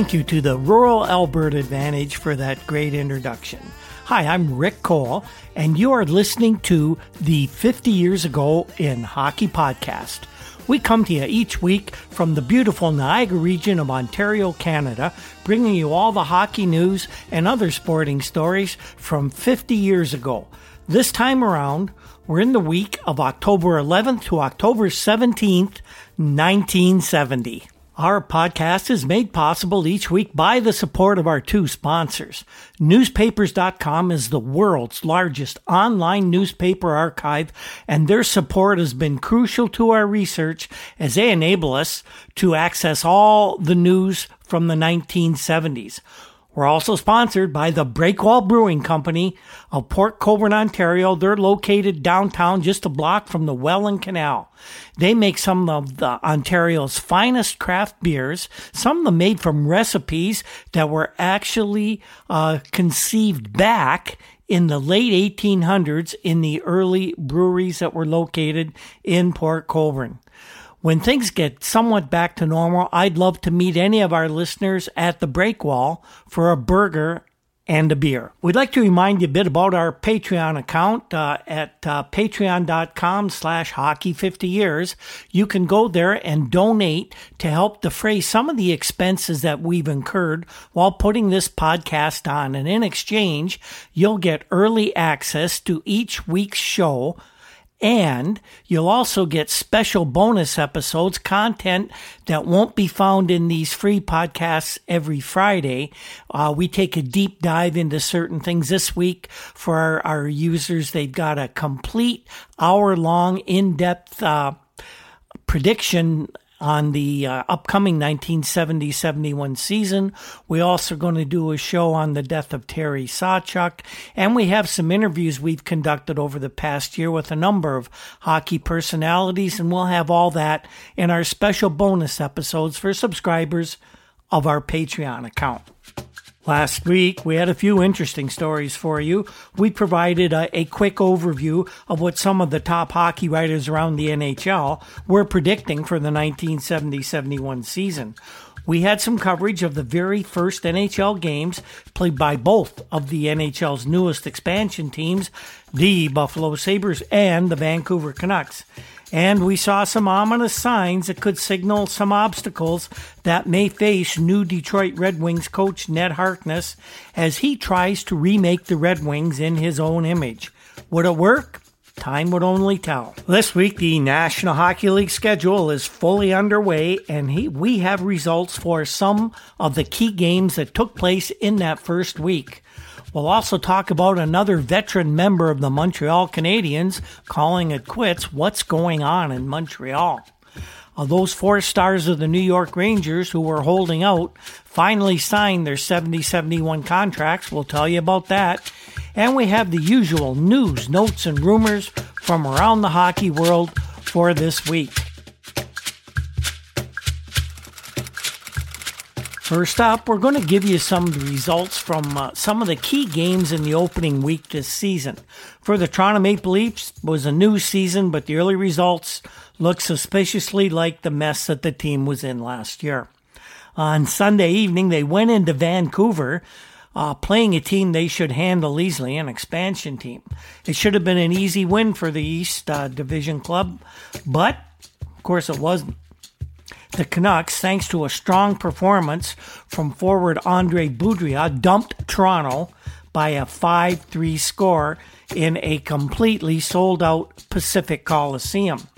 Thank you to the Rural Alberta Advantage for that great introduction. Hi, I'm Rick Cole, and you are listening to the 50 Years Ago in Hockey podcast. We come to you each week from the beautiful Niagara region of Ontario, Canada, bringing you all the hockey news and other sporting stories from 50 years ago. This time around, we're in the week of October 11th to October 17th, 1970. Our podcast is made possible each week by the support of our two sponsors. Newspapers.com is the world's largest online newspaper archive, and their support has been crucial to our research as they enable us to access all the news from the 1970s. We're also sponsored by the Breakwall Brewing Company of Port Colborne, Ontario. They're located downtown just a block from the Welland Canal. They make some of the Ontario's finest craft beers, some of them made from recipes that were actually uh, conceived back in the late 1800s in the early breweries that were located in Port Colborne. When things get somewhat back to normal, I'd love to meet any of our listeners at the Breakwall for a burger and a beer. We'd like to remind you a bit about our Patreon account uh, at uh, patreon.com slash hockey 50 years. You can go there and donate to help defray some of the expenses that we've incurred while putting this podcast on. And in exchange, you'll get early access to each week's show and you'll also get special bonus episodes, content that won't be found in these free podcasts every Friday. Uh, we take a deep dive into certain things this week for our, our users. They've got a complete hour long, in depth, uh, prediction on the uh, upcoming 1970 71 season. We're also going to do a show on the death of Terry Sawchuk, and we have some interviews we've conducted over the past year with a number of hockey personalities, and we'll have all that in our special bonus episodes for subscribers of our Patreon account. Last week, we had a few interesting stories for you. We provided a, a, quick overview of what some of the top hockey writers around the NHL were predicting for the 1970 71 season. We had some coverage of the very first NHL games played by both of the NHL's newest expansion teams, the Buffalo Sabres and the Vancouver Canucks and we saw some ominous signs that could signal some obstacles that may face new Detroit Red Wings coach Ned Harkness as he tries to remake the Red Wings in his own image. Would it work? Time would only tell. This week, the National Hockey League schedule is fully underway, and he, we have results for some of the key games that took place in that first week. We'll also talk about another veteran member of the Montreal Canadiens calling it quits. What's going on in Montreal? Uh, those four stars of the New York Rangers who were holding out finally signed their 70 71 contracts. We'll tell you about that. And we have the usual news, notes, and rumors from around the hockey world for this week. First up, we're going to give you some results from uh, some of the key games in the opening week this season. For the Toronto Maple Leafs, was a new season, but the early results look suspiciously like the mess that the team was in last year. On Sunday evening, they went into Vancouver, uh, playing a team they should handle easily, an expansion team. It should have been an easy win for the East uh, Division club, but of course it wasn't. The Canucks, thanks to a strong performance from forward Andre Boudrias, dumped Toronto by a 5 3 score in a completely sold out Pacific Coliseum.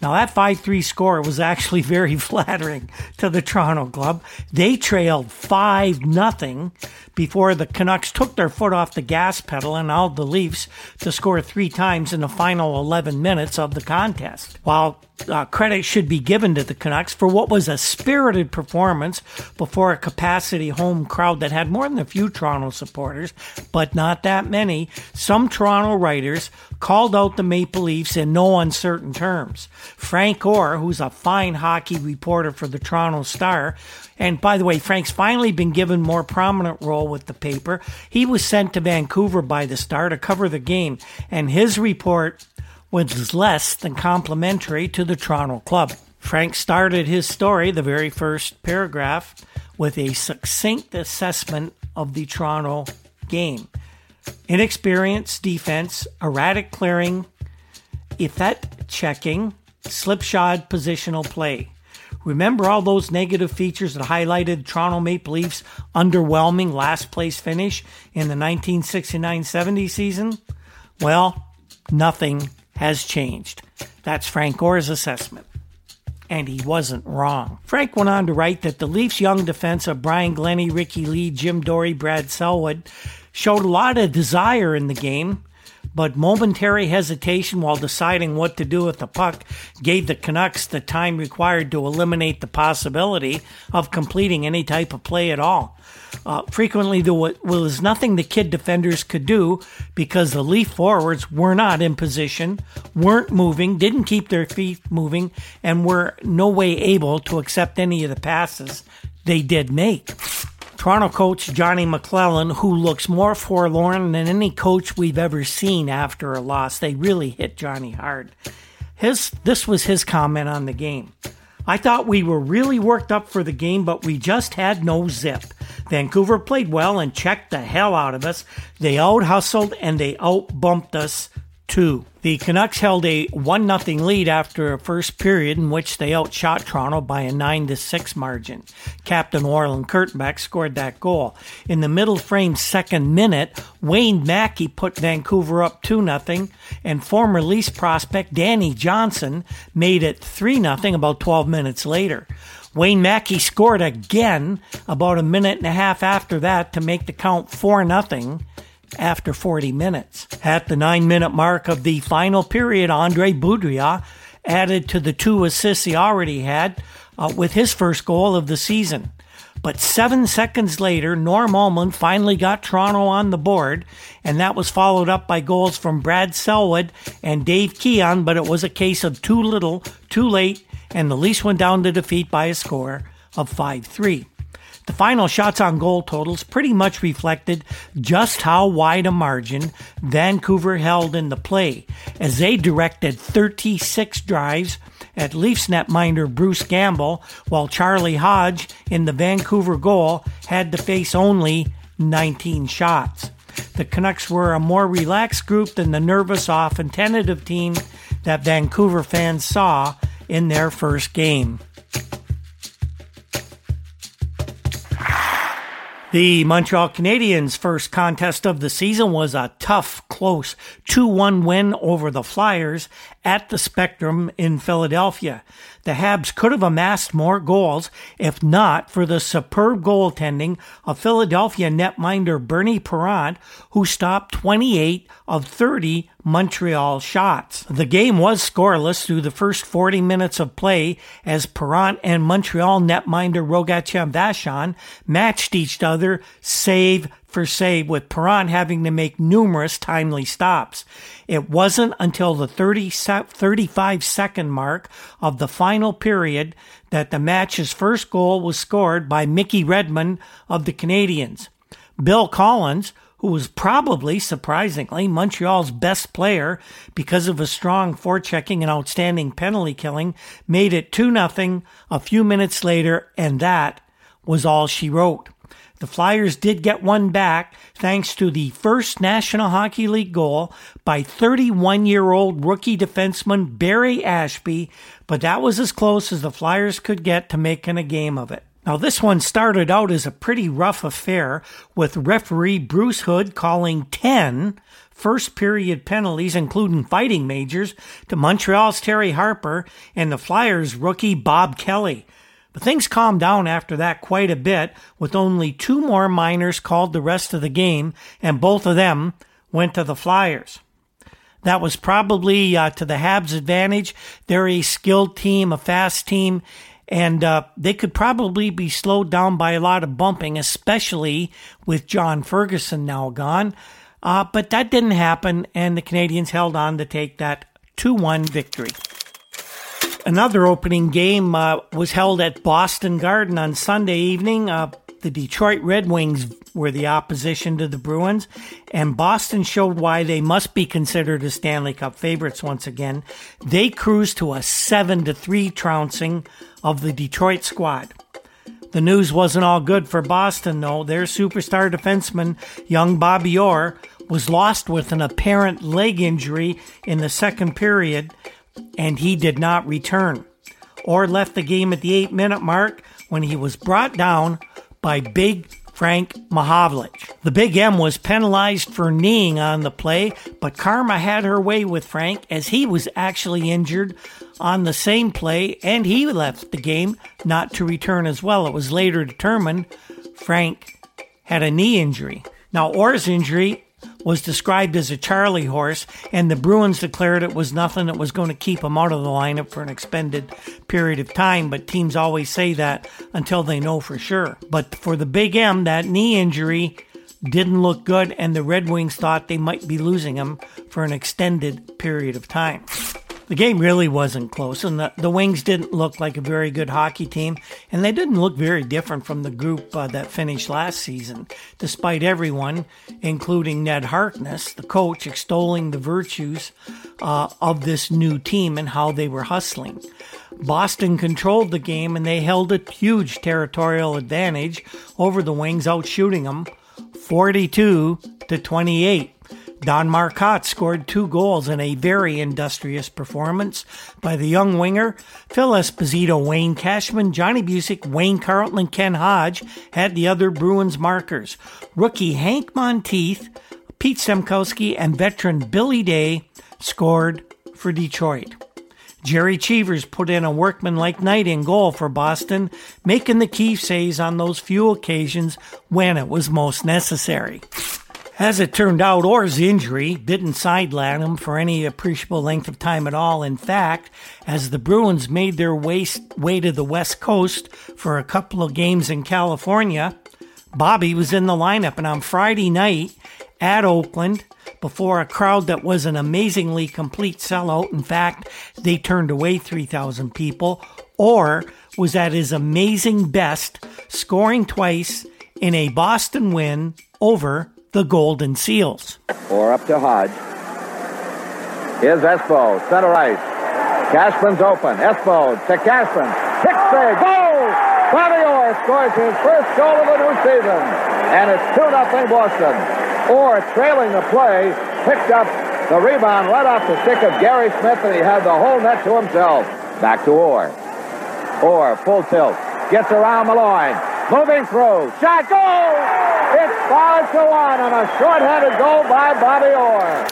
Now, that 5 3 score was actually very flattering to the Toronto club. They trailed 5 0 before the Canucks took their foot off the gas pedal and allowed the Leafs to score three times in the final 11 minutes of the contest. While uh, credit should be given to the Canucks for what was a spirited performance before a capacity home crowd that had more than a few Toronto supporters, but not that many. Some Toronto writers called out the Maple Leafs in no uncertain terms. Frank Orr, who's a fine hockey reporter for the Toronto Star, and by the way, Frank's finally been given more prominent role with the paper. He was sent to Vancouver by the Star to cover the game, and his report was less than complimentary to the Toronto club. Frank started his story, the very first paragraph, with a succinct assessment of the Toronto game. Inexperienced defense, erratic clearing, effect checking, slipshod positional play. Remember all those negative features that highlighted Toronto Maple Leafs' underwhelming last place finish in the 1969 70 season? Well, nothing has changed. That's Frank Orr's assessment. And he wasn't wrong. Frank went on to write that the Leafs' young defense of Brian Glennie, Ricky Ley, Jim Dorey, Brad Selwood showed a lot of desire in the game, but momentary hesitation while deciding what to do with the puck gave the Canucks the time required to eliminate the possibility of completing any type of play at all. Uh, frequently, there was nothing the kid defenders could do because the Leaf forwards were not in position, weren't moving, didn't keep their feet moving, and were no way able to accept any of the passes they did make. Toronto coach Johnny McLellan, who looks more forlorn than any coach we've ever seen after a loss. They really hit Johnny hard. His this was his comment on the game. I thought we were really worked up for the game, but we just had no zip. Vancouver played well and checked the hell out of us. They out hustled and they out bumped us too. The Canucks held a 1 0 lead after a first period in which they outshot Toronto by a 9 6 margin. Captain Orland Kurtenbach scored that goal. In the middle frame second minute, Wayne Maki put Vancouver up 2 0, and former Leafs prospect Danny Johnson made it 3 0 about 12 minutes later. Wayne Maki scored again about a minute and a half after that to make the count 4 0 after 40 minutes. At the nine minute mark of the final period, Andre Boudrias added to the two assists he already had uh, with his first goal of the season. But seven seconds later, Norm Ullman finally got Toronto on the board, and that was followed up by goals from Brad Selwood and Dave Keon, but it was a case of too little, too late, and the Leafs went down to defeat by a score of 5 3. The final shots on goal totals pretty much reflected just how wide a margin Vancouver held in the play, as they directed 36 drives at Leafs netminder Bruce Gamble, while Charlie Hodge in the Vancouver goal had to face only 19 shots. The Canucks were a more relaxed group than the nervous, often tentative team that Vancouver fans saw in their first game. The Montreal Canadiens' first contest of the season was a tough, close 2 1 win over the Flyers at the Spectrum in Philadelphia. The Habs could have amassed more goals if not for the superb goaltending of Philadelphia netminder Bernie Parent, who stopped 28 of 30 Montreal shots. The game was scoreless through the first 40 minutes of play as Parent and Montreal netminder Rogatien Vachon matched each other save for save, with Parent having to make numerous timely stops. It wasn't until the 30, 35 second mark of the final period that the match's first goal was scored by Mickey Redmond of the Canadians. Bill Collins, who was probably, surprisingly, Montreal's best player because of his strong forechecking and outstanding penalty killing, made it 2 0 a few minutes later, and that was all she wrote. The Flyers did get one back thanks to the first National Hockey League goal by 31 year old rookie defenseman Barry Ashbee, but that was as close as the Flyers could get to making a game of it. Now, this one started out as a pretty rough affair with referee Bruce Hood calling 10 first period penalties, including fighting majors, to Montreal's Terry Harper and the Flyers rookie Bob Kelly. But things calmed down after that quite a bit, with only two more minors called the rest of the game, and both of them went to the Flyers. That was probably uh, to the Habs' advantage. They're a skilled team, a fast team, and uh, they could probably be slowed down by a lot of bumping, especially with John Ferguson now gone. Uh, but that didn't happen, and the Canadiens held on to take that 2 1 victory. Another opening game uh, was held at Boston Garden on Sunday evening. Uh, The Detroit Red Wings were the opposition to the Bruins, and Boston showed why they must be considered as Stanley Cup favorites once again. They cruised to a 7 to 3 trouncing of the Detroit squad. The news wasn't all good for Boston, though. Their superstar defenseman, young Bobby Orr, was lost with an apparent leg injury in the second period, and he did not return. Orr left the game at the eight minute mark when he was brought down by Big Frank Mahovlich. The Big M was penalized for kneeing on the play, but Karma had her way with Frank as he was actually injured on the same play and he left the game not to return as well. It was later determined Frank had a knee injury. Now, Orr's injury was described as a Charlie horse, and the Bruins declared it was nothing that was going to keep him out of the lineup for an expended period of time. But teams always say that until they know for sure. But for the Big M, that knee injury didn't look good, and the Red Wings thought they might be losing him for an extended period of time the game really wasn't close, and the, the Wings didn't look like a very good hockey team, and they didn't look very different from the group uh, that finished last season, despite everyone, including Ned Harkness, the coach, extolling the virtues uh, of this new team and how they were hustling. Boston controlled the game, and they held a huge territorial advantage over the Wings, outshooting them 42 to 28. Don Marcotte scored two goals in a very industrious performance by the young winger. Phil Esposito, Wayne Cashman, Johnny Bucyk, Wayne Carleton, and Ken Hodge had the other Bruins markers. Rookie Hank Monteith, Pete Stemkowski, and veteran Billy Dea scored for Detroit. Gerry Cheevers put in a workmanlike night in goal for Boston, making the key saves on those few occasions when it was most necessary. As it turned out, Orr's injury didn't sideline him for any appreciable length of time at all. In fact, as the Bruins made their way, way to the West Coast for a couple of games in California, Bobby was in the lineup. And on Friday night at Oakland, before a crowd that was an amazingly complete sellout, in fact, they turned away 3,000 people, Orr was at his amazing best, scoring twice in a Boston win over the Golden Seals. Orr up to Hodge. Here's Espo, center ice. Cashman's open. Espo to Cashman. Kick save. Goal! Bobby Orr scores his first goal of the new season. And it's 2 0 Boston. Orr trailing the play, picked up the rebound right off the stick of Gary Smith, and he had the whole net to himself. Back to Orr. Orr, full tilt. Gets around Malloy. Moving through. Shot. Goal! It's 5 to 1 on a short-handed goal by Bobby Orr.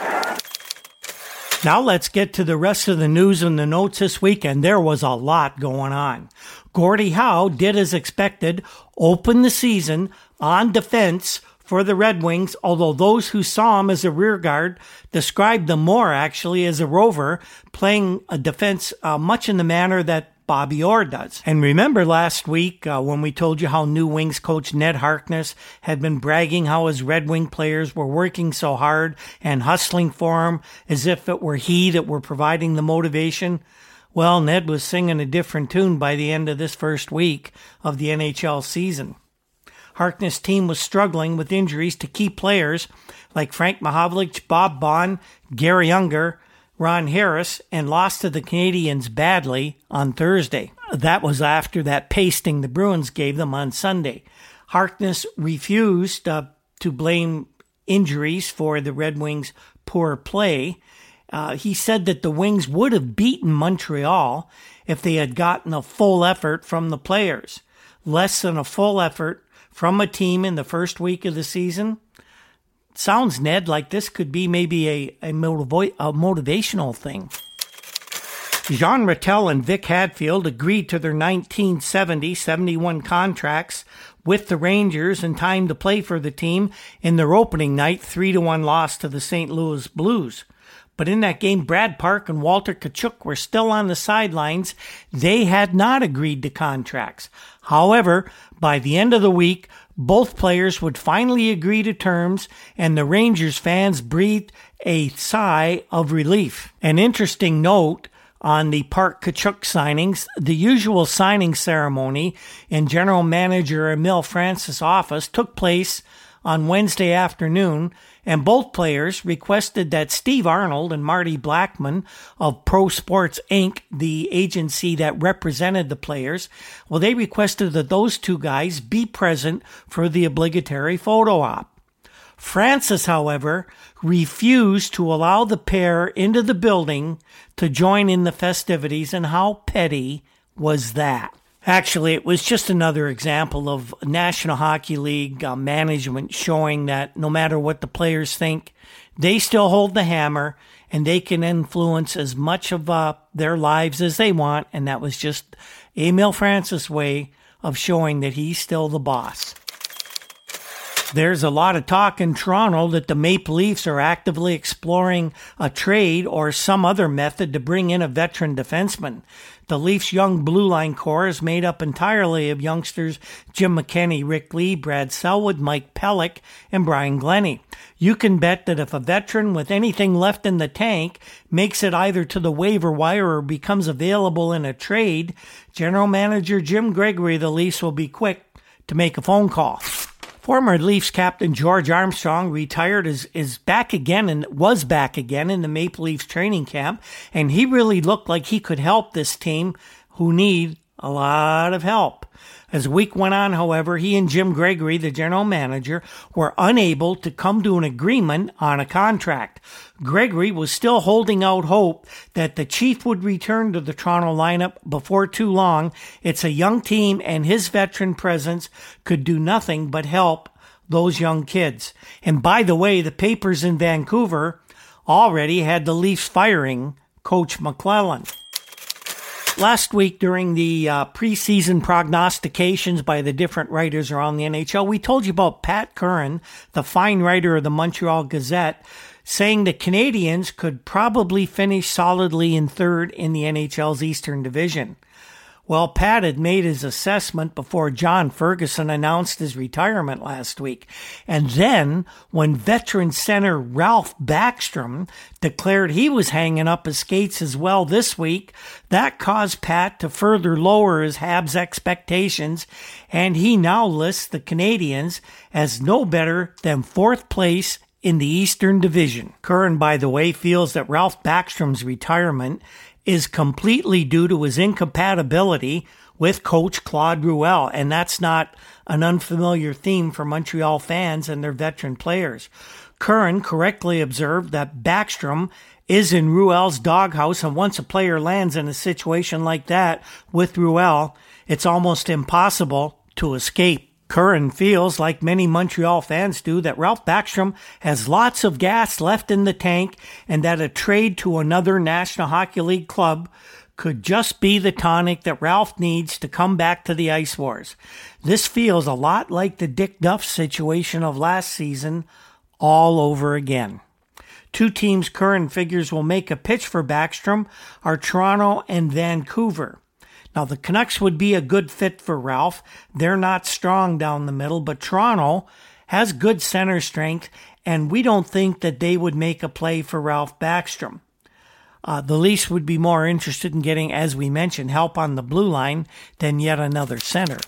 Now let's get to the rest of the news and the notes this week, and there was a lot going on. Gordie Howe did as expected, open the season on defense for the Red Wings, although those who saw him as a rear guard described him more actually as a rover, playing a defense uh, much in the manner that Bobby Orr does. And remember last week uh, when we told you how new Wings coach Ned Harkness had been bragging how his Red Wing players were working so hard and hustling for him as if it were he that were providing the motivation? Well, Ned was singing a different tune by the end of this first week of the NHL season. Harkness' team was struggling with injuries to key players like Frank Mahovlich, Bob Bond, Garry Unger, Ron Harris and lost to the Canadians badly on Thursday. That was after that pasting the Bruins gave them on Sunday. Harkness refused uh, to blame injuries for the Red Wings' poor play. Uh, he said that the Wings would have beaten Montreal if they had gotten a full effort from the players. Less than a full effort from a team in the first week of the season sounds, Ned, like this could be maybe a, a, a motivational thing. Jean Ratelle and Vic Hadfield agreed to their 1970 71 contracts with the Rangers in time to play for the team in their opening night 3 to 1 loss to the St. Louis Blues. But in that game, Brad Park and Walter Tkaczuk were still on the sidelines. They had not agreed to contracts. However, by the end of the week, both players would finally agree to terms, and the Rangers fans breathed a sigh of relief. An interesting note on the Park Tkaczuk signings. The usual signing ceremony in General Manager Emile Francis' office took place on Wednesday afternoon, and both players requested that Steve Arnold and Marty Blackman of Pro Sports Inc., the agency that represented the players, well, they requested that those two guys be present for the obligatory photo op. Francis, however, refused to allow the pair into the building to join in the festivities, and how petty was that? Actually, it was just another example of National Hockey League uh, management showing that no matter what the players think, they still hold the hammer and they can influence as much of uh, their lives as they want. And that was just Emile Francis' way of showing that he's still the boss. There's a lot of talk in Toronto that the Maple Leafs are actively exploring a trade or some other method to bring in a veteran defenseman. The Leafs' young blue line core is made up entirely of youngsters Jim McKenny, Rick Ley, Brad Selwood, Mike Pelyk, and Brian Glennie. You can bet that if a veteran with anything left in the tank makes it either to the waiver wire or becomes available in a trade, General Manager Jim Gregory, the Leafs will be quick to make a phone call. Former Leafs captain George Armstrong retired is is back again and was back again in the Maple Leafs training camp, and he really looked like he could help this team who need a lot of help. As week went on, however, he and Jim Gregory, the general manager, were unable to come to an agreement on a contract. Gregory was still holding out hope that the Chief would return to the Toronto lineup before too long. It's a young team, and his veteran presence could do nothing but help those young kids. And by the way, the papers in Vancouver already had the Leafs firing Coach McLellan. Last week, during the uh, preseason prognostications by the different writers around the NHL, we told you about Pat Curran, the fine writer of the Montreal Gazette, saying the Canadiens could probably finish solidly in third in the NHL's Eastern Division. Well, Pat had made his assessment before John Ferguson announced his retirement last week. And then, when veteran center Ralph Backstrom declared he was hanging up his skates as well this week, that caused Pat to further lower his Habs expectations, and he now lists the Canadiens as no better than fourth place in the Eastern Division. Curran, by the way, feels that Ralph Backstrom's retirement is completely due to his incompatibility with coach Claude Ruel. And that's not an unfamiliar theme for Montreal fans and their veteran players. Curran correctly observed that Backstrom is in Ruel's doghouse, and once a player lands in a situation like that with Ruel, it's almost impossible to escape. Curran feels, like many Montreal fans do, that Ralph Backstrom has lots of gas left in the tank and that a trade to another National Hockey League club could just be the tonic that Ralph needs to come back to the Ice Wars. This feels a lot like the Dick Duff situation of last season all over again. Two teams Curran figures will make a pitch for Backstrom are Toronto and Vancouver. Now, the Canucks would be a good fit for Ralph. They're not strong down the middle, but Toronto has good center strength, and we don't think that they would make a play for Ralph Backstrom. Uh, the Leafs would be more interested in getting, as we mentioned, help on the blue line than yet another center.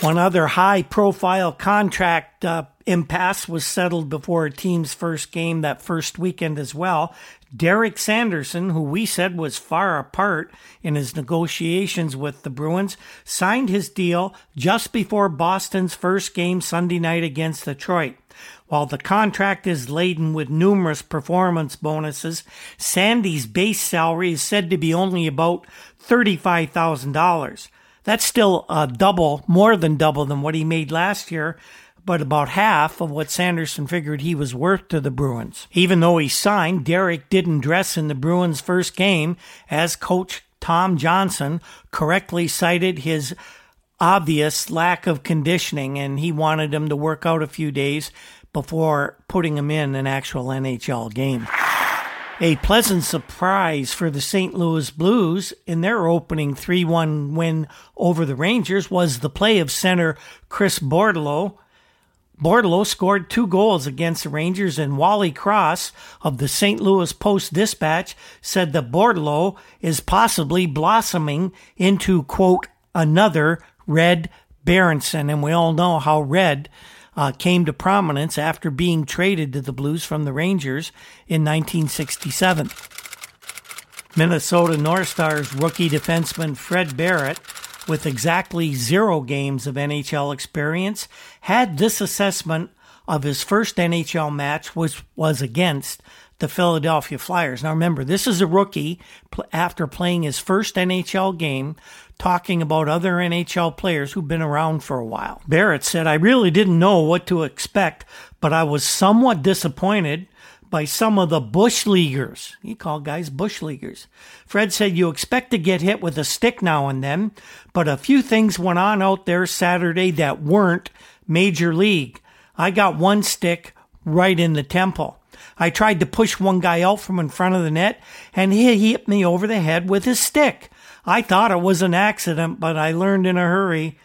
One other high profile contract uh, impasse was settled before a team's first game that first weekend as well. Derek Sanderson, who we said was far apart in his negotiations with the Bruins, signed his deal just before Boston's first game Sunday night against Detroit. While the contract is laden with numerous performance bonuses, Sandy's base salary is said to be only about $35,000. That's still a double, more than double than what he made last year, but about half of what Sanderson figured he was worth to the Bruins. Even though he signed, Derek didn't dress in the Bruins' first game, as coach Tom Johnson correctly cited his obvious lack of conditioning, and he wanted him to work out a few days before putting him in an actual NHL game. A pleasant surprise for the St. Louis Blues in their opening 3 1 win over the Rangers was the play of center Chris Bordeleau, Bordeleau scored two goals against the Rangers, and Wally Cross of the St. Louis Post Dispatch said that Bordeleau is possibly blossoming into, quote, another Red Berenson. And we all know how Red uh, came to prominence after being traded to the Blues from the Rangers in 1967. Minnesota North Stars rookie defenseman Fred Barrett with exactly zero games of NHL experience, had this assessment of his first NHL match, which was against the Philadelphia Flyers. Now remember, this is a rookie after playing his first NHL game, talking about other NHL players who've been around for a while. Barrett said, I really didn't know what to expect, but I was somewhat disappointed by some of the bush leaguers. He called guys bush leaguers. Fred said you expect to get hit with a stick now and then, but a few things went on out there Saturday that weren't major league. I got one stick right in the temple. I tried to push one guy out from in front of the net and he hit me over the head with his stick. I thought it was an accident, but I learned in a hurry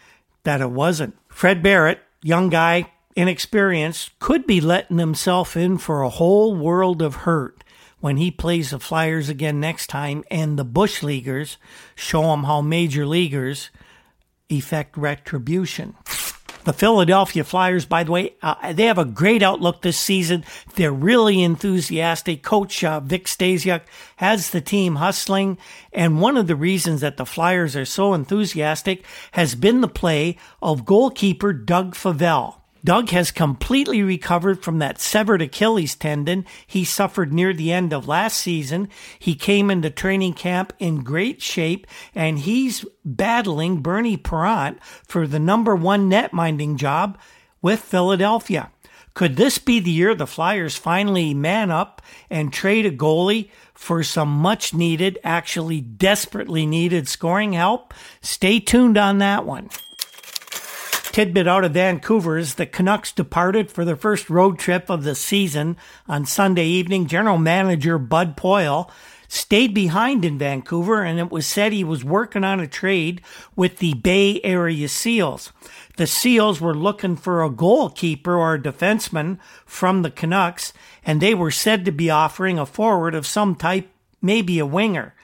that it wasn't. Fred Barrett, young guy, inexperienced, could be letting himself in for a whole world of hurt when he plays the Flyers again next time and the Bush Leaguers show him how major leaguers effect retribution. The Philadelphia Flyers, by the way, uh, they have a great outlook this season. They're really enthusiastic. Coach uh, Vic Stasiuk has the team hustling. And one of the reasons that the Flyers are so enthusiastic has been the play of goalkeeper Doug Favell. Doug has completely recovered from that severed Achilles tendon he suffered near the end of last season. He came into training camp in great shape and he's battling Bernie Parent for the number one net minding job with Philadelphia. Could this be the year the Flyers finally man up and trade a goalie for some much needed, actually desperately needed scoring help? Stay tuned on that one tidbit out of Vancouver is the Canucks departed for their first road trip of the season on Sunday evening. General manager Bud Poile stayed behind in Vancouver, and it was said he was working on a trade with the Bay Area Seals. The Seals were looking for a goalkeeper or a defenseman from the Canucks, and they were said to be offering a forward of some type, maybe a winger.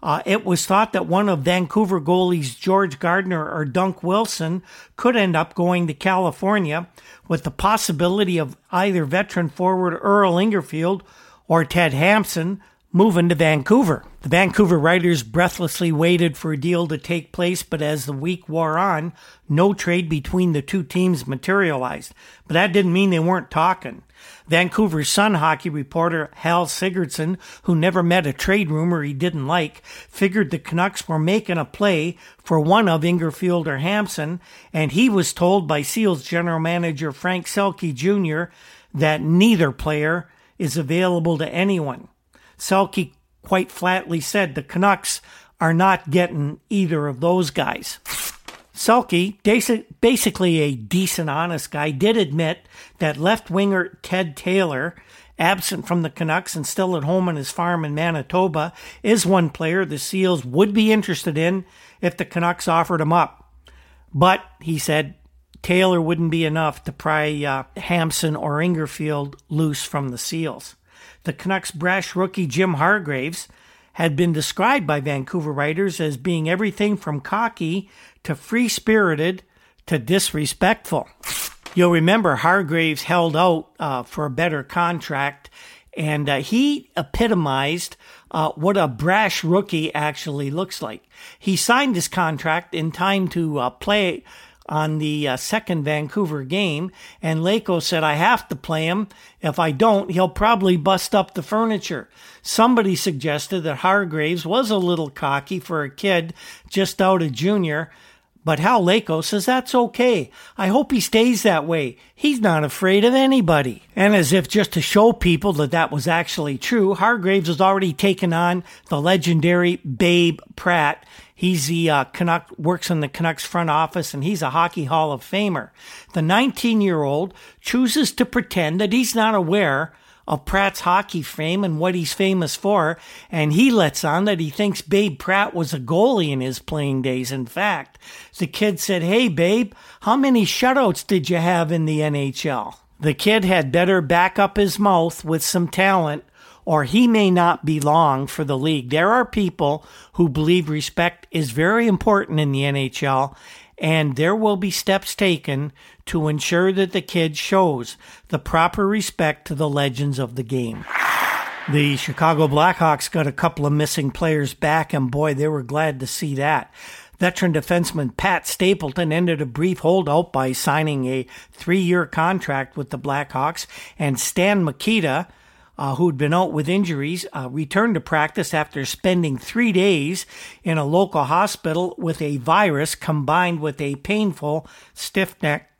Uh, it was thought that one of Vancouver goalies George Gardner or Dunk Wilson could end up going to California with the possibility of either veteran forward Earl Ingarfield or Ted Hampson moving to Vancouver. The Vancouver writers breathlessly waited for a deal to take place, but as the week wore on, no trade between the two teams materialized. But that didn't mean they weren't talking. Vancouver Sun hockey reporter Hal Sigurdsson, who never met a trade rumor he didn't like, figured the Canucks were making a play for one of Ingarfield or Hampson, and he was told by Seals general manager Frank Selke Jr. that neither player is available to anyone. Selke quite flatly said the Canucks are not getting either of those guys. Selke, basically a decent, honest guy, did admit that left winger Ted Taylor, absent from the Canucks and still at home on his farm in Manitoba, is one player the Seals would be interested in if the Canucks offered him up. But, he said, Taylor wouldn't be enough to pry uh, Hampson or Ingarfield loose from the Seals. The Canucks brash rookie Jim Hargreaves had been described by Vancouver writers as being everything from cocky to free spirited to disrespectful. You'll remember Hargreaves held out uh, for a better contract, and uh, he epitomized uh, what a brash rookie actually looks like. He signed his contract in time to uh, play on the uh, second Vancouver game, and Laycoe said, I have to play him. If I don't, he'll probably bust up the furniture. Somebody suggested that Hargreaves was a little cocky for a kid just out of junior, but Hal Laycoe says that's okay. I hope he stays that way. He's not afraid of anybody. And as if just to show people that that was actually true, Hargreaves has already taken on the legendary Babe Pratt He's the uh, Canuck, works in the Canucks front office and he's a Hockey Hall of Famer. The 19 year old chooses to pretend that he's not aware of Pratt's hockey fame and what he's famous for, and he lets on that he thinks Babe Pratt was a goalie in his playing days. In fact, the kid said, Hey, Babe, how many shutouts did you have in the NHL? The kid had better back up his mouth with some talent or he may not be long for the league. There are people who believe respect is very important in the NHL, and there will be steps taken to ensure that the kid shows the proper respect to the legends of the game. The Chicago Blackhawks got a couple of missing players back, and boy, they were glad to see that. Veteran defenseman Pat Stapleton ended a brief holdout by signing a three year contract with the Blackhawks, and Stan Mikita, uh, who'd been out with injuries, uh, returned to practice after spending three days in a local hospital with a virus combined with a painful stiff neck.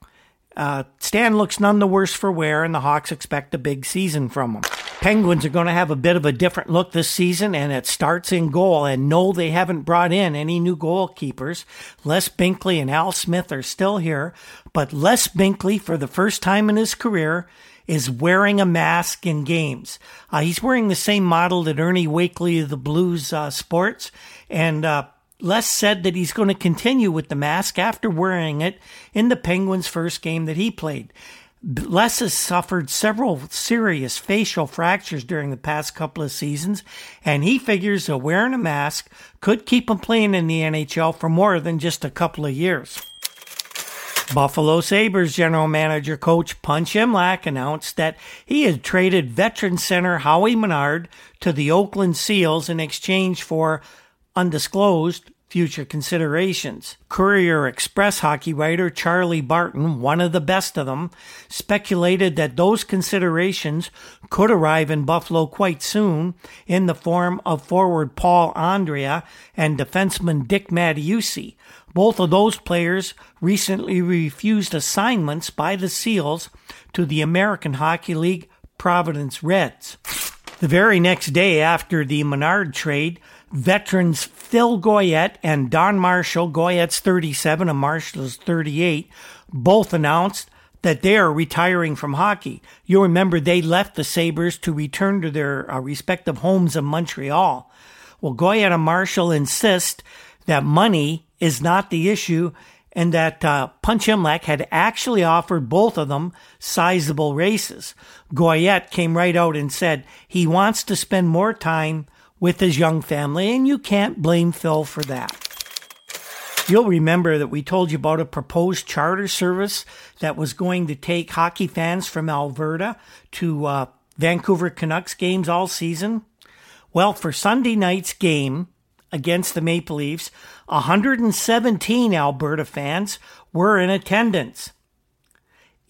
Uh, Stan looks none the worse for wear, and the Hawks expect a big season from him. Penguins are going to have a bit of a different look this season, and it starts in goal. And no, they haven't brought in any new goalkeepers. Les Binkley and Al Smith are still here, but Les Binkley, for the first time in his career, is wearing a mask in games. Uh, he's wearing the same model that Ernie Wakely of the Blues uh, sports, and uh, Les said that he's going to continue with the mask after wearing it in the Penguins' first game that he played. Les has suffered several serious facial fractures during the past couple of seasons, and he figures that wearing a mask could keep him playing in the NHL for more than just a couple of years. Buffalo Sabres general manager coach Punch Imlach announced that he had traded veteran center Howie Menard to the Oakland Seals in exchange for undisclosed future considerations. Courier Express hockey writer Charlie Barton, one of the best of them, speculated that those considerations could arrive in Buffalo quite soon in the form of forward Paul Andrea and defenseman Dick Mattiussi. Both of those players recently refused assignments by the Seals to the American Hockey League Providence Reds. The very next day after the Menard trade, veterans Phil Goyette and Don Marshall, Goyette's 37 and Marshall's 38, both announced that they are retiring from hockey. You'll remember they left the Sabres to return to their uh, respective homes in Montreal. Well, Goyette and Marshall insist that money is not the issue and that uh, Punch had actually offered both of them sizable races. Goyette came right out and said he wants to spend more time with his young family, and you can't blame Phil for that. You'll remember that we told you about a proposed charter service that was going to take hockey fans from Alberta to uh, Vancouver Canucks games all season. Well, for Sunday night's game against the Maple Leafs, 117 Alberta fans were in attendance.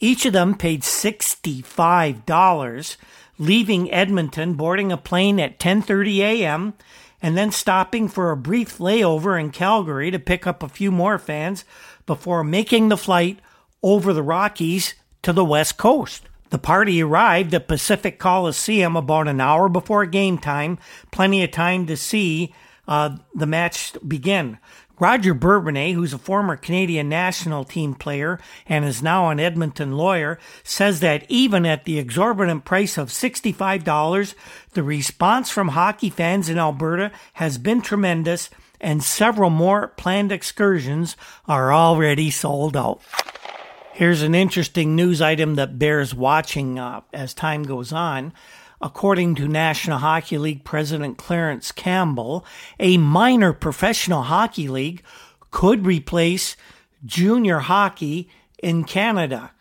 Each of them paid $65 leaving Edmonton, boarding a plane at 10:30 a.m., and then stopping for a brief layover in Calgary to pick up a few more fans before making the flight over the Rockies to the West Coast. The party arrived at Pacific Coliseum about an hour before game time, plenty of time to see uh, the match begin. Roger Bourbonnais, who's a former Canadian national team player and is now an Edmonton lawyer, says that even at the exorbitant price of $65, the response from hockey fans in Alberta has been tremendous and several more planned excursions are already sold out. Here's an interesting news item that bears watching uh, as time goes on. According to National Hockey League President Clarence Campbell, a minor professional hockey league could replace junior hockey in Canada.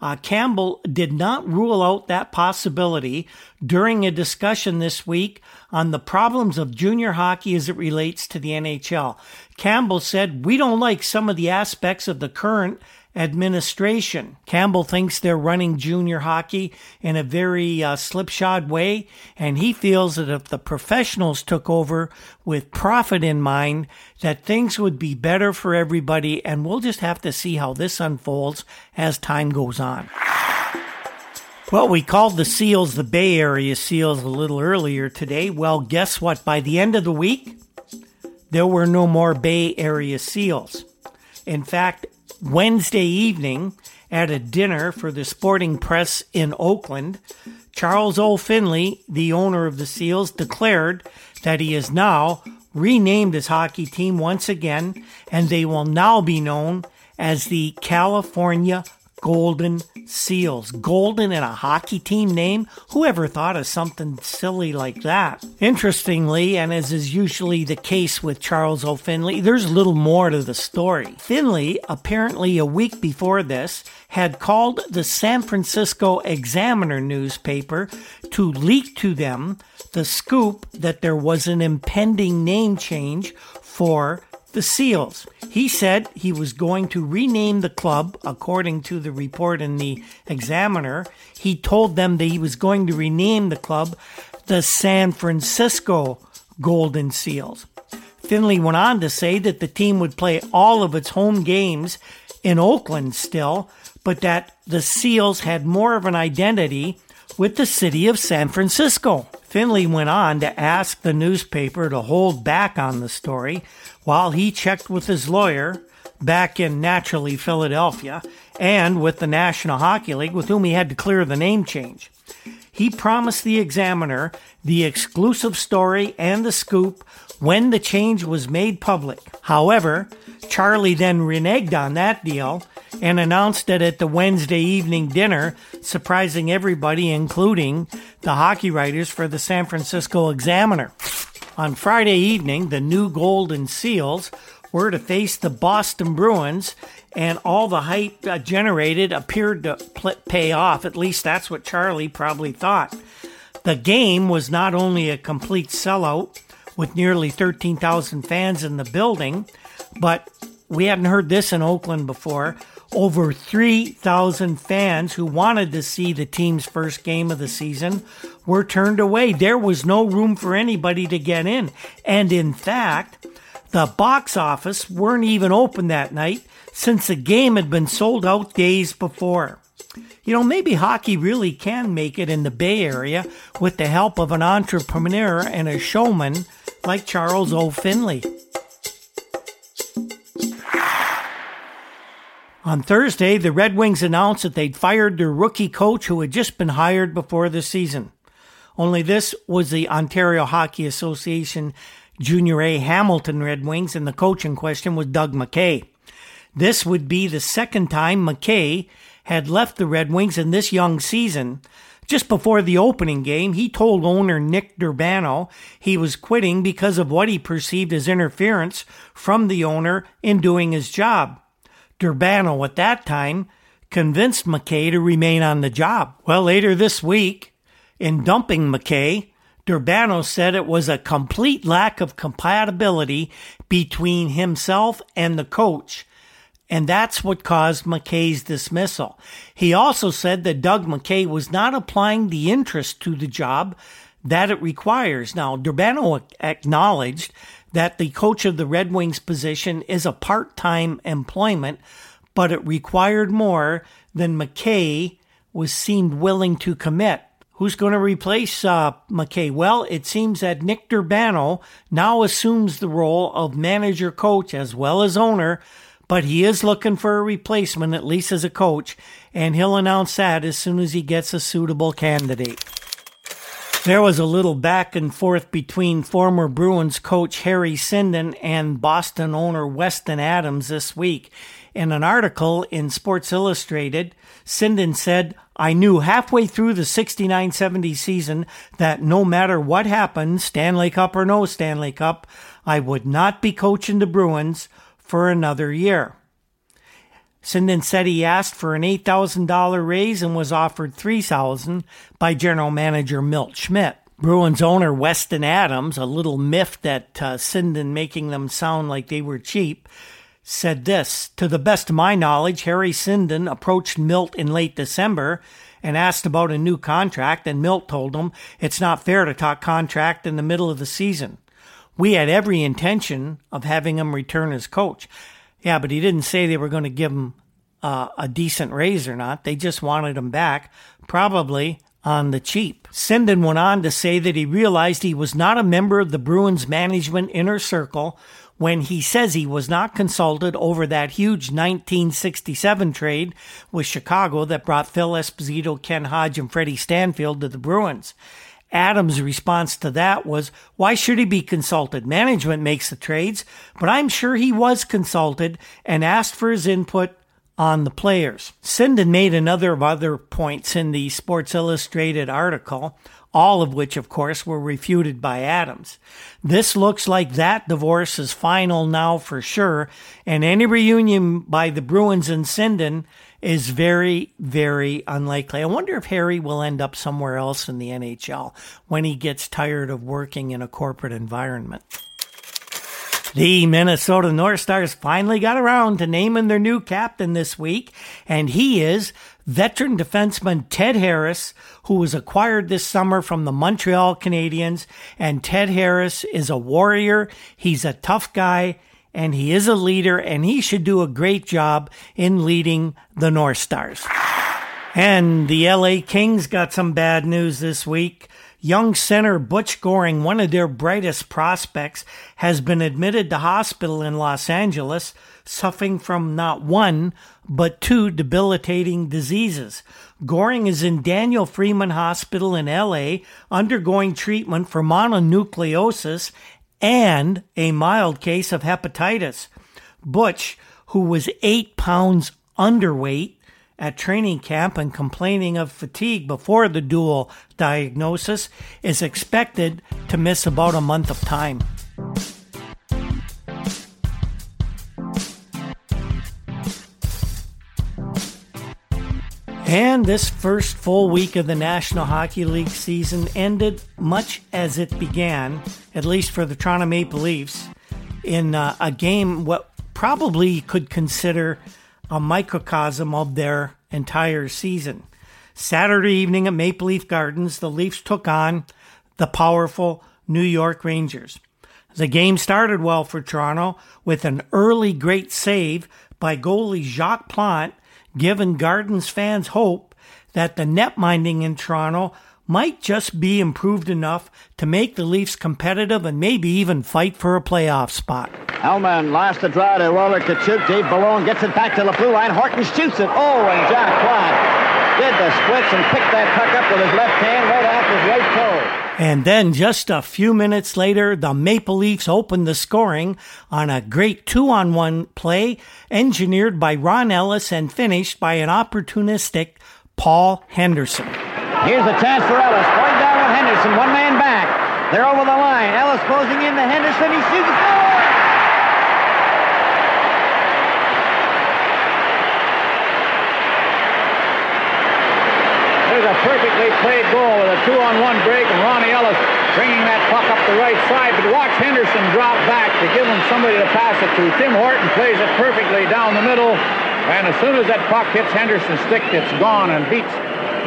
Uh, Campbell did not rule out that possibility during a discussion this week on the problems of junior hockey as it relates to the NHL. Campbell said, We don't like some of the aspects of the current administration. Campbell thinks they're running junior hockey in a very uh, slipshod way, and he feels that if the professionals took over with profit in mind, that things would be better for everybody, and we'll just have to see how this unfolds as time goes on. Well, we called the seals the Bay Area seals a little earlier today. Well, guess what? By the end of the week, there were no more Bay Area seals. In fact, Wednesday evening at a dinner for the sporting press in Oakland, Charles O. Finley, the owner of the Seals, declared that he is now renamed his hockey team once again, and they will now be known as the California Golden Seals. Golden in a hockey team name? Whoever thought of something silly like that? Interestingly, and as is usually the case with Charles O. Finley, there's a little more to the story. Finley, apparently a week before this, had called the San Francisco Examiner newspaper to leak to them the scoop that there was an impending name change for the Seals. He said he was going to rename the club, according to the report in the Examiner. He told them that he was going to rename the club the San Francisco Golden Seals. Finley went on to say that the team would play all of its home games in Oakland still, but that the Seals had more of an identity with the city of San Francisco. Finley went on to ask the newspaper to hold back on the story while he checked with his lawyer back in naturally Philadelphia and with the National Hockey League with whom he had to clear the name change. He promised the examiner the exclusive story and the scoop when the change was made public. However, Charlie then reneged on that deal and announced it at the Wednesday evening dinner, surprising everybody, including the hockey writers for the San Francisco Examiner. On Friday evening, the new Golden Seals were to face the Boston Bruins, and all the hype uh, generated appeared to pay off. At least that's what Charlie probably thought. The game was not only a complete sellout with nearly 13,000 fans in the building, but we hadn't heard this in Oakland before over 3,000 fans who wanted to see the team's first game of the season were turned away. There was no room for anybody to get in. And in fact, the box office weren't even open that night since the game had been sold out days before. You know, maybe hockey really can make it in the Bay Area with the help of an entrepreneur and a showman like Charles O. Finley. On Thursday, the Red Wings announced that they'd fired their rookie coach who had just been hired before the season. Only this was the Ontario Hockey Association Junior A Hamilton Red Wings, and the coach in question was Doug McKay. This would be the second time McKay had left the Red Wings in this young season. Just before the opening game, he told owner Nick Durbano he was quitting because of what he perceived as interference from the owner in doing his job. Durbano at that time convinced McKay to remain on the job. Well, later this week, in dumping McKay, Durbano said it was a complete lack of compatibility between himself and the coach. And that's what caused McKay's dismissal. He also said that Doug McKay was not applying the interest to the job that it requires. Now, Durbano acknowledged that the coach of the Red Wings position is a part time employment, but it required more than McKay was seemed willing to commit. Who's going to replace uh, McKay? Well, it seems that Nick Durbano now assumes the role of manager coach as well as owner, but he is looking for a replacement, at least as a coach, and he'll announce that as soon as he gets a suitable candidate. There was a little back and forth between former Bruins coach Harry Sinden and Boston owner Weston Adams this week. In an article in Sports Illustrated, Sinden said, I knew halfway through the 69 70 season that no matter what happened, Stanley Cup or no Stanley Cup, I would not be coaching the Bruins for another year. Sinden said he asked for an $8,000 raise and was offered 3,000 by general manager Milt Schmidt. Bruins owner Weston Adams, a little miffed at uh, Sinden making them sound like they were cheap, said this To the best of my knowledge, Harry Sinden approached Milt in late December and asked about a new contract, and Milt told him it's not fair to talk contract in the middle of the season. We had every intention of having him return as coach. Yeah, but he didn't say they were going to give him uh, a decent raise or not. They just wanted him back, probably on the cheap. Sinden went on to say that he realized he was not a member of the Bruins management inner circle when he says he was not consulted over that huge 1967 trade with Chicago that brought Phil Esposito, Ken Hodge, and Freddie Stanfield to the Bruins. Adams' response to that was, Why should he be consulted? Management makes the trades, but I'm sure he was consulted and asked for his input on the players. Sinden made another of other points in the Sports Illustrated article all of which, of course, were refuted by Adams. This looks like that divorce is final now for sure, and any reunion by the Bruins and Sinden is very, very unlikely. I wonder if Harry will end up somewhere else in the NHL when he gets tired of working in a corporate environment. The Minnesota North Stars finally got around to naming their new captain this week, and he is veteran defenseman Ted Harris, who was acquired this summer from the Montreal Canadiens. And Ted Harris is a warrior. He's a tough guy and he is a leader and he should do a great job in leading the North Stars. And the LA Kings got some bad news this week. Young center Butch Goring, one of their brightest prospects, has been admitted to hospital in Los Angeles, suffering from not one, but two debilitating diseases. Goring is in Daniel Freeman Hospital in LA undergoing treatment for mononucleosis and a mild case of hepatitis. Butch, who was eight pounds underweight at training camp and complaining of fatigue before the dual diagnosis, is expected to miss about a month of time. And this first full week of the National Hockey League season ended much as it began, at least for the Toronto Maple Leafs, in uh, a game what probably could consider a microcosm of their entire season. Saturday evening at Maple Leaf Gardens, the Leafs took on the powerful New York Rangers. The game started well for Toronto with an early great save by goalie Jacques Plante given Gardens fans hope that the net minding in Toronto might just be improved enough to make the Leafs competitive and maybe even fight for a playoff spot. Ullman lost the draw to Roller Tkaczuk. Dave Malone gets it back to the blue line. Horton shoots it. Oh, and Jack Plante did the splits and picked that puck up with his left hand right off his right toe. And then just a few minutes later, the Maple Leafs opened the scoring on a great two on one play engineered by Ron Ellis and finished by an opportunistic Paul Henderson. Here's a chance for Ellis. Going down with Henderson. One man back. They're over the line. Ellis closing in to Henderson. He shoots. Oh! There's a perfectly played goal with a two-on-one break, and Ronnie Ellis bringing that puck up the right side. But watch Henderson drop back to give him somebody to pass it to. Tim Horton plays it perfectly down the middle, and as soon as that puck hits Henderson's stick, it's gone and beats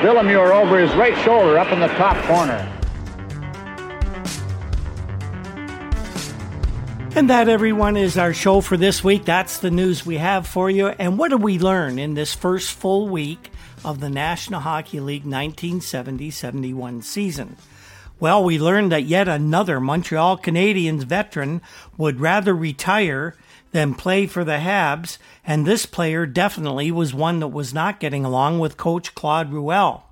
Villemure over his right shoulder up in the top corner. And that, everyone, is our show for this week. That's the news we have for you. And what did we learn in this first full week of the National Hockey League 1970 71 season. Well, we learned that yet another Montreal Canadiens veteran would rather retire than play for the Habs, and this player definitely was one that was not getting along with coach Claude Ruel.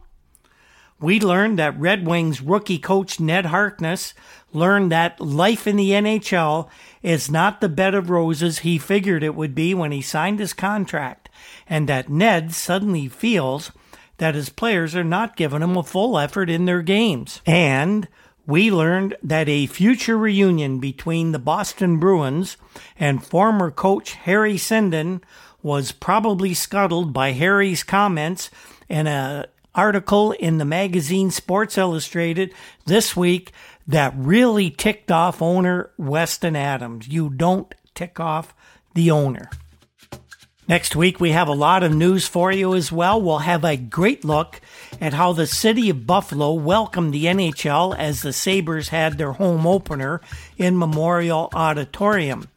We learned that Red Wings rookie coach Ned Harkness learned that life in the NHL is not the bed of roses he figured it would be when he signed his contract and that Ned suddenly feels that his players are not giving him a full effort in their games. And we learned that a future reunion between the Boston Bruins and former coach Harry Sinden was probably scuttled by Harry's comments in an article in the magazine Sports Illustrated this week that really ticked off owner Weston Adams. You don't tick off the owner. Next week, we have a lot of news for you as well. We'll have a great look at how the city of Buffalo welcomed the NHL as the Sabres had their home opener in Memorial Auditorium.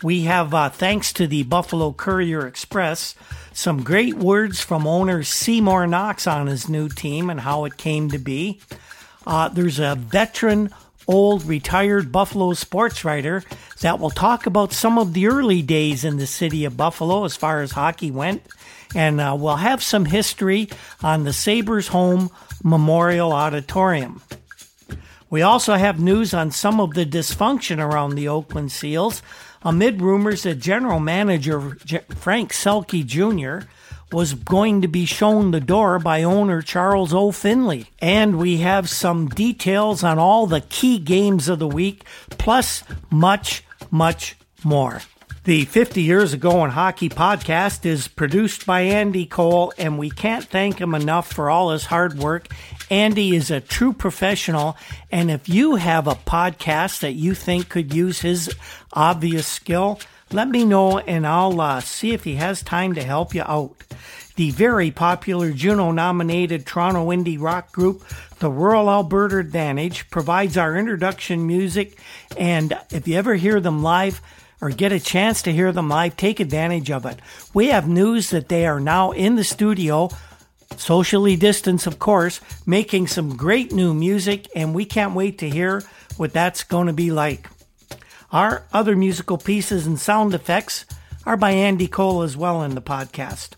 We have, uh, thanks to the Buffalo Courier Express, some great words from owner Seymour Knox on his new team and how it came to be. Uh, there's a veteran old retired Buffalo sports writer that will talk about some of the early days in the city of Buffalo as far as hockey went. And uh, we'll have some history on the Sabres home Memorial Auditorium. We also have news on some of the dysfunction around the Oakland Seals amid rumors that general manager Frank Selke Jr. was going to be shown the door by owner Charles O. Finley. And we have some details on all the key games of the week, plus much, much more. The 50 Years Ago in Hockey podcast is produced by Andy Cole, and we can't thank him enough for all his hard work. Andy is a true professional, and if you have a podcast that you think could use his obvious skill, let me know and I'll uh, see if he has time to help you out. The very popular Juno nominated Toronto indie rock group, the Rural Alberta Advantage, provides our introduction music, and if you ever hear them live, or get a chance to hear them live, take advantage of it. We have news that they are now in the studio, socially distanced, of course, making some great new music, and we can't wait to hear what that's going to be like. Our other musical pieces and sound effects are by Andy Cole as well in the podcast.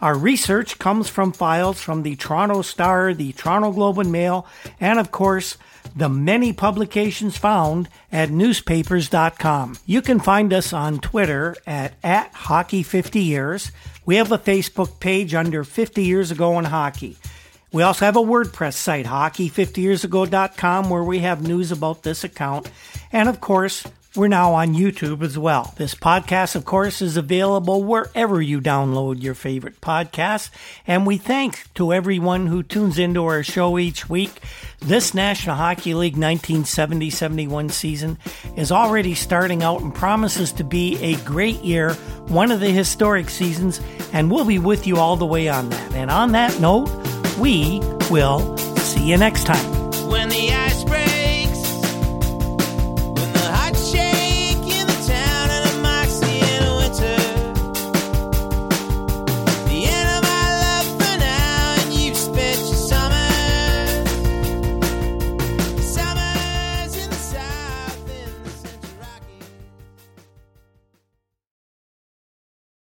Our research comes from files from the Toronto Star, the Toronto Globe and Mail, and of course, the many publications found at newspapers.com. You can find us on Twitter at, at Hockey50Years. We have a Facebook page under 50 Years Ago in Hockey. We also have a WordPress site, hockey50yearsago.com, where we have news about this account. And of course, we're now on YouTube as well. This podcast, of course, is available wherever you download your favorite podcasts. And we thank to everyone who tunes into our show each week. This National Hockey League 1970-71 season is already starting out and promises to be a great year, one of the historic seasons, and we'll be with you all the way on that. And on that note, we will see you next time.